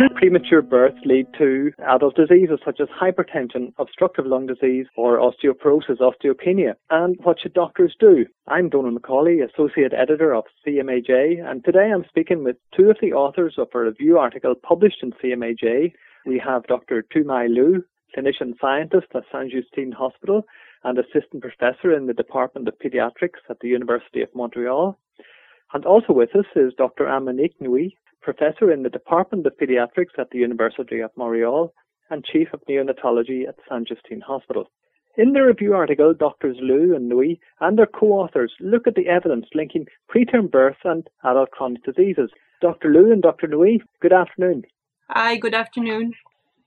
Premature births lead to adult diseases such as hypertension, obstructive lung disease, or osteoporosis, osteopenia. And what should doctors do? I'm Donald McCauley, Associate Editor of CMAJ, and today I'm speaking with two of the authors of a review article published in CMAJ. We have Dr. Thuy Mai Luu, clinician scientist at Sainte-Justine Hospital and assistant professor in the Department of Pediatrics at the University of Montreal. And also with us is Dr. Anne-Monique professor in the Department of Pediatrics at the University of Montreal and chief of neonatology at Sainte-Justine Hospital. In the review article, Doctors Luu and Nuyt and their co-authors look at the evidence linking preterm birth and adult chronic diseases. Dr. Luu and Dr. Nuyt, good afternoon. Hi, good afternoon.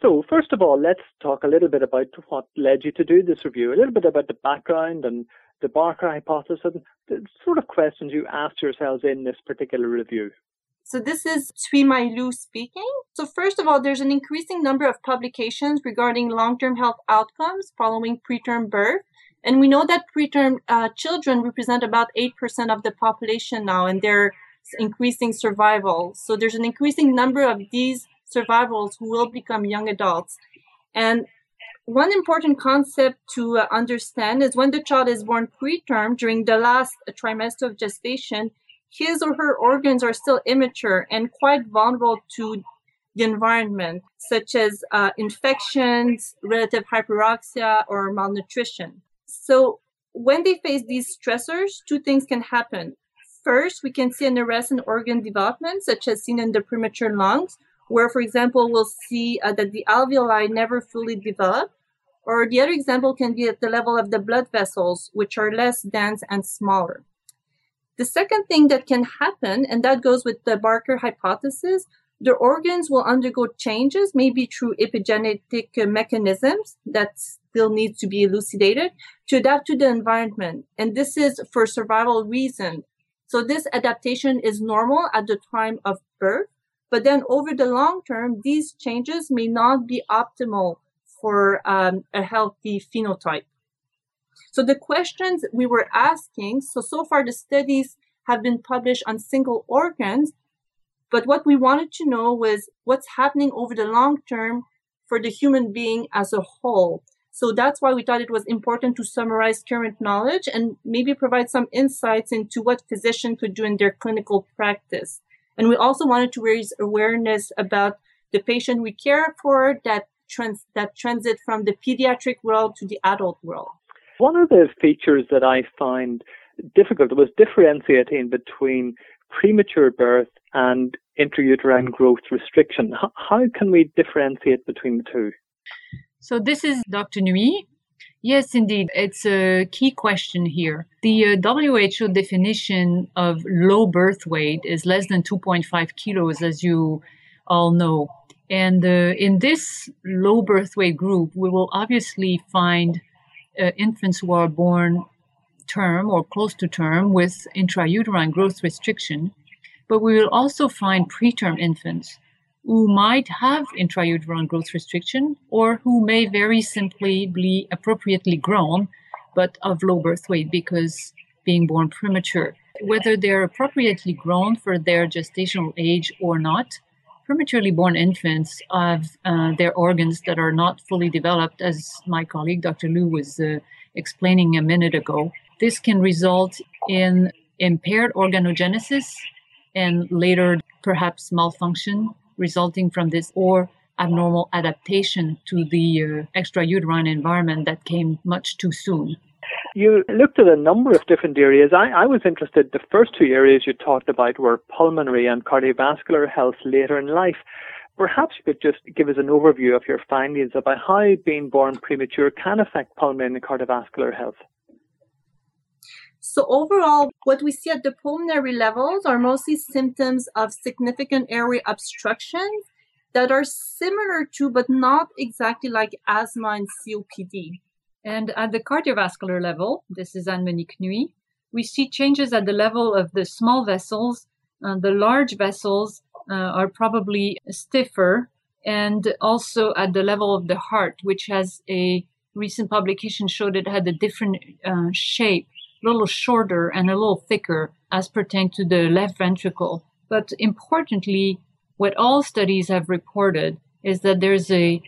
So, first of all, let's talk a little bit about what led you to do this review, a little bit about the background and the Barker hypothesis, the sort of questions you asked yourselves in this particular review. So this is Thuy Mai Luu speaking. So first of all, there's an increasing number of publications regarding long-term health outcomes following preterm birth. And we know that preterm uh, children represent about 8% of the population now, and they're increasing survival. So there's an increasing number of these survivals who will become young adults. And one important concept to uh, understand is when the child is born preterm during the last trimester of gestation, his or her organs are still immature and quite vulnerable to the environment, such as uh, infections, relative hyperoxia, or malnutrition. So when they face these stressors, two things can happen. First, we can see an arrest in organ development, such as seen in the premature lungs, where, for example, we'll see uh, that the alveoli never fully develop. Or the other example can be at the level of the blood vessels, which are less dense and smaller. The second thing that can happen, and that goes with the Barker hypothesis, the organs will undergo changes, maybe through epigenetic mechanisms that still needs to be elucidated to adapt to the environment. And this is for survival reason. So this adaptation is normal at the time of birth, but then over the long term, these changes may not be optimal for um, a healthy phenotype. So the questions we were asking, so so far the studies have been published on single organs, but what we wanted to know was what's happening over the long term for the human being as a whole. So that's why we thought it was important to summarize current knowledge and maybe provide some insights into what physicians could do in their clinical practice. And we also wanted to raise awareness about the patient we care for that trans- that transit from the pediatric world to the adult world. One of the features that I find difficult was differentiating between premature birth and intrauterine growth restriction. How can we differentiate between the two? So this is Dr. Nuyt. Yes, indeed. It's a key question here. The uh, WHO definition of low birth weight is less than 2.5 kilos, as you all know. And uh, in this low birth weight group, we will obviously find uh, infants who are born term or close to term with intrauterine growth restriction, but we will also find preterm infants who might have intrauterine growth restriction or who may very simply be appropriately grown but of low birth weight because being born premature. Whether they're appropriately grown for their gestational age or not, prematurely born infants have uh, their organs that are not fully developed, as my colleague Dr. Luu was uh, explaining a minute ago. This can result in impaired organogenesis and later perhaps malfunction resulting from this or abnormal adaptation to the uh, extrauterine environment that came much too soon. You looked at a number of different areas. I, I, was interested, the first two areas you talked about were pulmonary and cardiovascular health later in life. Perhaps you could just give us an overview of your findings about how being born premature can affect pulmonary and cardiovascular health. So overall, what we see at the pulmonary levels are mostly symptoms of significant airway obstructions that are similar to, but not exactly like asthma and COPD. And at the cardiovascular level, this is Anne-Monique Nuyt, we see changes at the level of the small vessels. Uh, the large vessels uh, are probably stiffer and also at the level of the heart, which has a recent publication showed it had a different uh, shape a little shorter and a little thicker as pertained to the left ventricle. But importantly, what all studies have reported is that there's a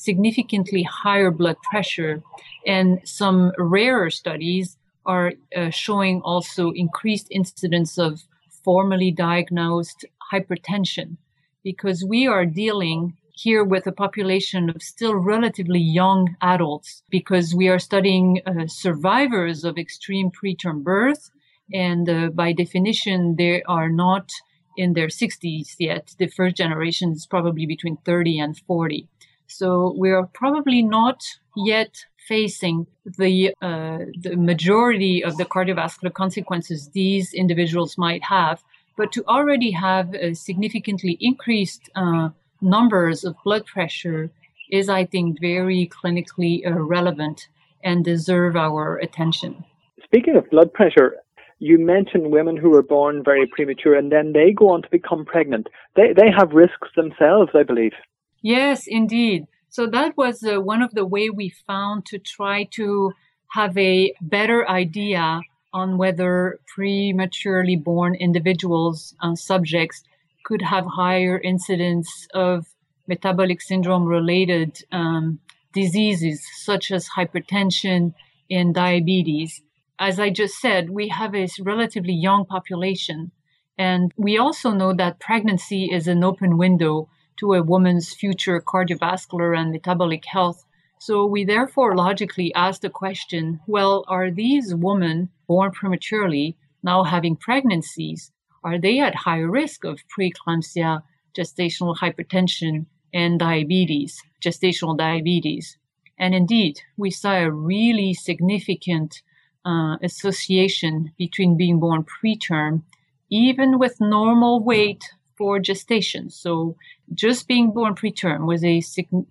significantly higher blood pressure, and some rarer studies are uh, showing also increased incidence of formally diagnosed hypertension because we are dealing here with a population of still relatively young adults because we are studying uh, survivors of extreme preterm birth. And uh, by definition, they are not in their 60s yet. The first generation is probably between 30 and 40. So we are probably not yet facing the uh, the majority of the cardiovascular consequences these individuals might have, but to already have significantly increased uh, numbers of blood pressure is, I think, very clinically uh, relevant and deserve our attention. Speaking of blood pressure, you mentioned women who were born very premature and then they go on to become pregnant. They, they have risks themselves, I believe. Yes, indeed. So that was uh, one of the way we found to try to have a better idea on whether prematurely born individuals, and subjects, could have higher incidence of metabolic syndrome related um, diseases such as hypertension and diabetes. As I just said, we have a relatively young population. And we also know that pregnancy is an open window to a woman's future cardiovascular and metabolic health. So we therefore logically ask the question well, are these women born prematurely now having pregnancies? Are they at higher risk of preeclampsia, gestational hypertension, and diabetes, gestational diabetes? And indeed, we saw a really significant uh, association between being born preterm, even with normal weight for gestation. So just being born preterm was a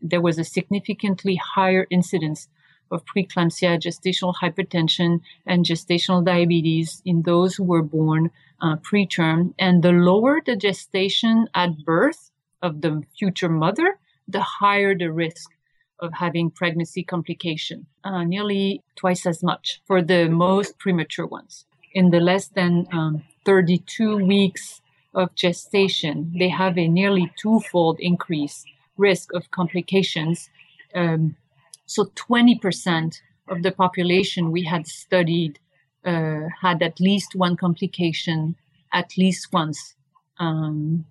there was a significantly higher incidence of preeclampsia, gestational hypertension, and gestational diabetes in those who were born uh, preterm. And the lower the gestation at birth of the future mother, the higher the risk of having pregnancy complication, uh, nearly twice as much for the most premature ones. In the less than um, 32 weeks of gestation, they have a nearly twofold increase risk of complications. Um, so 20% of the population we had studied uh, had at least one complication at least once um,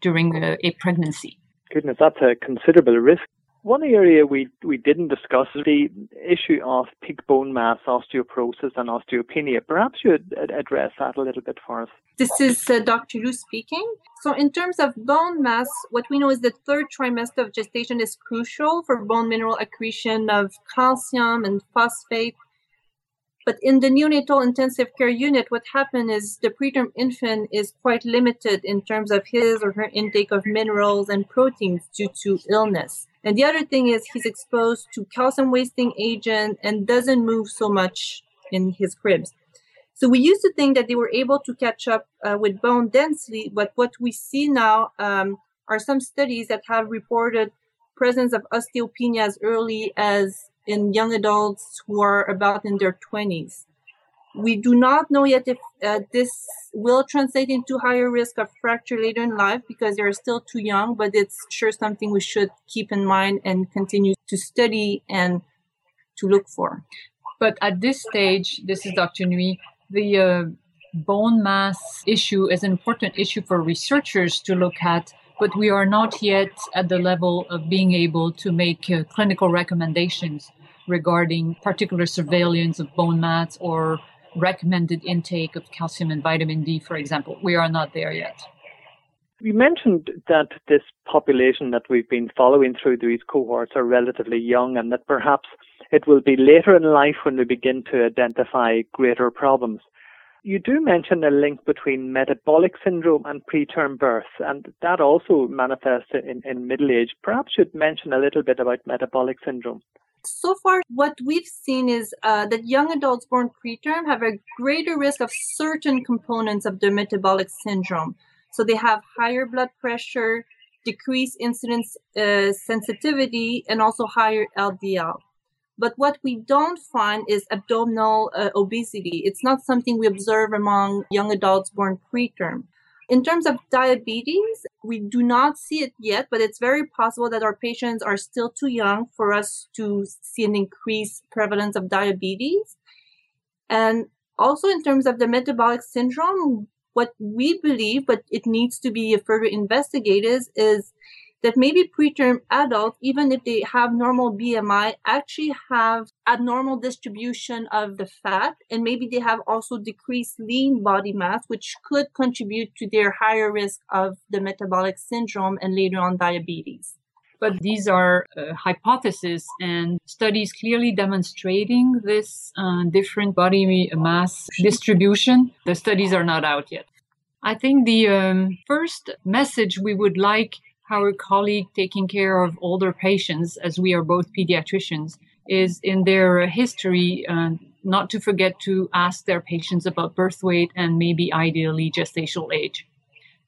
during a, a pregnancy. Goodness, that's a considerable risk. One area we, we didn't discuss is the issue of peak bone mass, osteoporosis, and osteopenia. Perhaps you'd address that a little bit for us. This is uh, Dr. Luu speaking. So, in terms of bone mass, what we know is the third trimester of gestation is crucial for bone mineral accretion of calcium and phosphate but in the neonatal intensive care unit, what happened is the preterm infant is quite limited in terms of his or her intake of minerals and proteins due to illness. And the other thing is he's exposed to calcium wasting agent and doesn't move so much in his cribs. So we used to think that they were able to catch up uh, with bone density, but what we see now um, are some studies that have reported presence of osteopenia as early as in young adults who are about in their 20s. We do not know yet if uh, this will translate into higher risk of fracture later in life because they're still too young, but it's sure something we should keep in mind and continue to study and to look for. But at this stage, this is Dr. Nuyt, the uh, bone mass issue is an important issue for researchers to look at but we are not yet at the level of being able to make uh, clinical recommendations regarding particular surveillance of bone mass or recommended intake of calcium and vitamin D, for example. We are not there yet. You mentioned that this population that we've been following through these cohorts are relatively young and that perhaps it will be later in life when we begin to identify greater problems. You do mention a link between metabolic syndrome and preterm birth, and that also manifests in, in middle age. Perhaps you'd mention a little bit about metabolic syndrome. So far, what we've seen is uh, that young adults born preterm have a greater risk of certain components of the metabolic syndrome. So they have higher blood pressure, decreased insulin uh, sensitivity, and also higher LDL. But what we don't find is abdominal uh, obesity. It's not something we observe among young adults born preterm. In terms of diabetes, we do not see it yet, but it's very possible that our patients are still too young for us to see an increased prevalence of diabetes. And also in terms of the metabolic syndrome, what we believe, but it needs to be further investigated, is that maybe preterm adults, even if they have normal BMI, actually have abnormal distribution of the fat, and maybe they have also decreased lean body mass, which could contribute to their higher risk of the metabolic syndrome and later on diabetes. But these are uh, hypotheses and studies clearly demonstrating this uh, different body mass distribution. The studies are not out yet. I think the um, first message we would like our colleague taking care of older patients, as we are both pediatricians, is in their history uh, not to forget to ask their patients about birth weight and maybe ideally gestational age.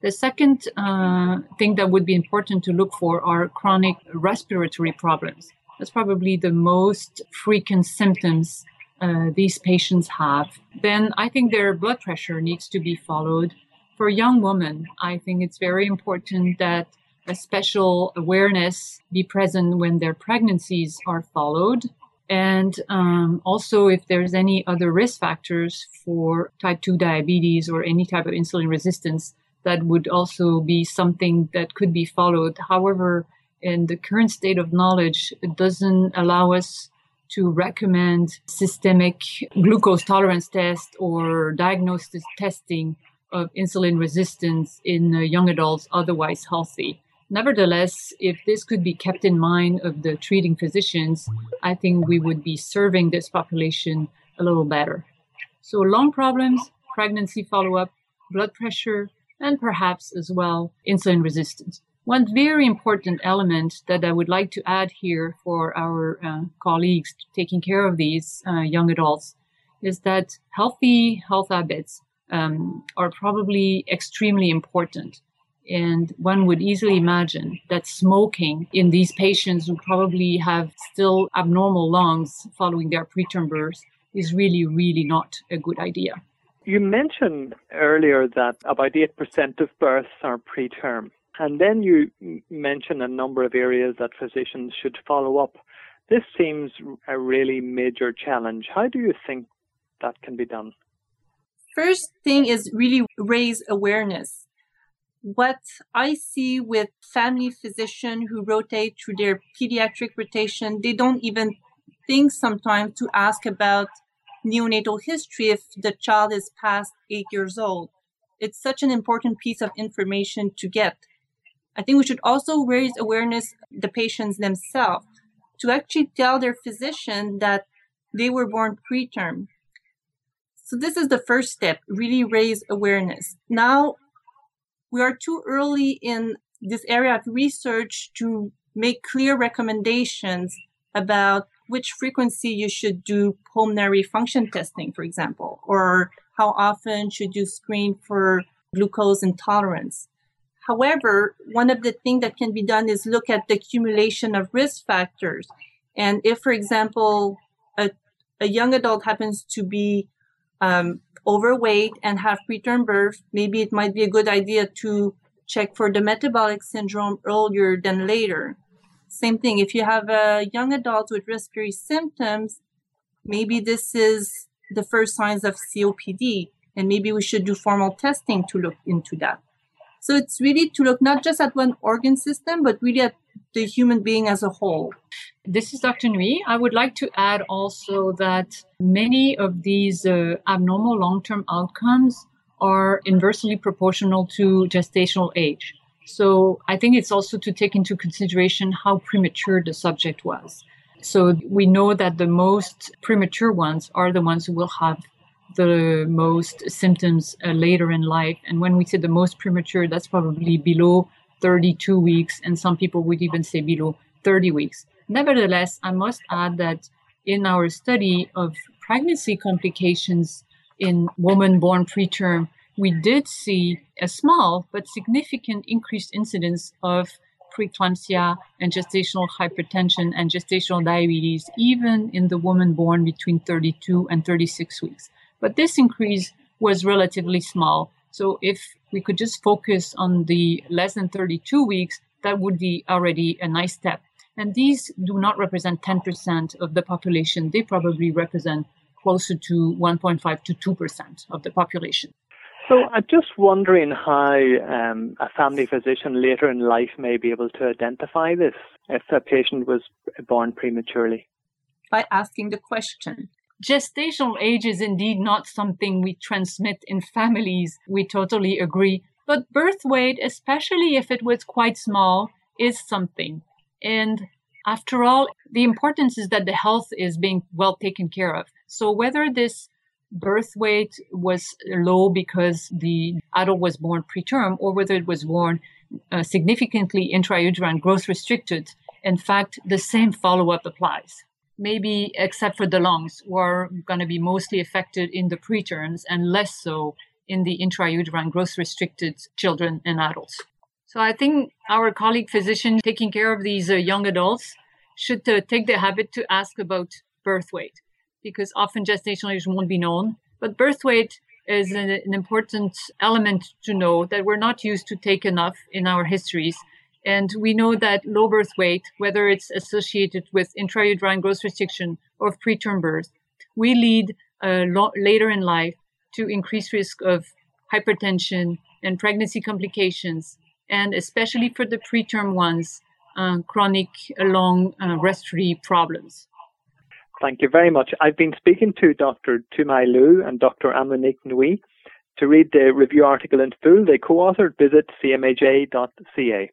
The second uh, thing that would be important to look for are chronic respiratory problems. That's probably the most frequent symptoms uh, these patients have. Then I think their blood pressure needs to be followed. For young women, I think it's very important that a special awareness be present when their pregnancies are followed. And um, also, if there's any other risk factors for type 2 diabetes or any type of insulin resistance, that would also be something that could be followed. However, in the current state of knowledge, it doesn't allow us to recommend systemic glucose tolerance test or diagnosis testing of insulin resistance in young adults otherwise healthy. Nevertheless, if this could be kept in mind of the treating physicians, I think we would be serving this population a little better. So, lung problems, pregnancy follow up, blood pressure, and perhaps as well insulin resistance. One very important element that I would like to add here for our uh, colleagues taking care of these uh, young adults is that healthy health habits um, are probably extremely important. And one would easily imagine that smoking in these patients who probably have still abnormal lungs following their preterm birth is really, really not a good idea. You mentioned earlier that about 8% of births are preterm. And then you mentioned a number of areas that physicians should follow up. This seems a really major challenge. How do you think that can be done? First thing is really raise awareness what I see with family physicians who rotate through their pediatric rotation, they don't even think sometimes to ask about neonatal history if the child is past eight years old. It's such an important piece of information to get. I think we should also raise awareness the patients themselves to actually tell their physician that they were born preterm. So this is the first step, really raise awareness. Now we are too early in this area of research to make clear recommendations about which frequency you should do pulmonary function testing, for example, or how often should you screen for glucose intolerance. However, one of the things that can be done is look at the accumulation of risk factors. And if, for example, a, a young adult happens to be um, overweight and have preterm birth, maybe it might be a good idea to check for the metabolic syndrome earlier than later. Same thing, if you have a young adult with respiratory symptoms, maybe this is the first signs of COPD, and maybe we should do formal testing to look into that. So it's really to look not just at one organ system, but really at the human being as a whole. This is Dr. Nuyt. I would like to add also that many of these uh, abnormal long term outcomes are inversely proportional to gestational age. So I think it's also to take into consideration how premature the subject was. So we know that the most premature ones are the ones who will have the most symptoms uh, later in life. And when we say the most premature, that's probably below 32 weeks, and some people would even say below 30 weeks. Nevertheless, I must add that in our study of pregnancy complications in women born preterm, we did see a small but significant increased incidence of preeclampsia and gestational hypertension and gestational diabetes, even in the woman born between 32 and 36 weeks. But this increase was relatively small. So if we could just focus on the less than 32 weeks, that would be already a nice step. And these do not represent 10% of the population. They probably represent closer to 1.5 to 2% of the population. So I'm just wondering how um, a family physician later in life may be able to identify this if a patient was born prematurely. By asking the question. Gestational age is indeed not something we transmit in families. We totally agree. But birth weight, especially if it was quite small, is something. And after all, the importance is that the health is being well taken care of. So whether this birth weight was low because the adult was born preterm or whether it was born uh, significantly intrauterine growth restricted, in fact, the same follow up applies. Maybe except for the lungs, who are going to be mostly affected in the preterms and less so in the intrauterine growth restricted children and adults. So I think our colleague physicians taking care of these uh, young adults should uh, take the habit to ask about birth weight because often gestational age won't be known. But birth weight is an, an important element to know that we're not used to take enough in our histories. And we know that low birth weight, whether it's associated with intrauterine growth restriction or preterm birth, we lead uh, lo- later in life to increased risk of hypertension and pregnancy complications, and especially for the preterm ones, uh, chronic long uh, respiratory problems. Thank you very much. I've been speaking to Dr. Thuy Mai Luu and Dr. Anne-Monique Nuyt. To read the review article in full, they co-authored visit cmaj.ca.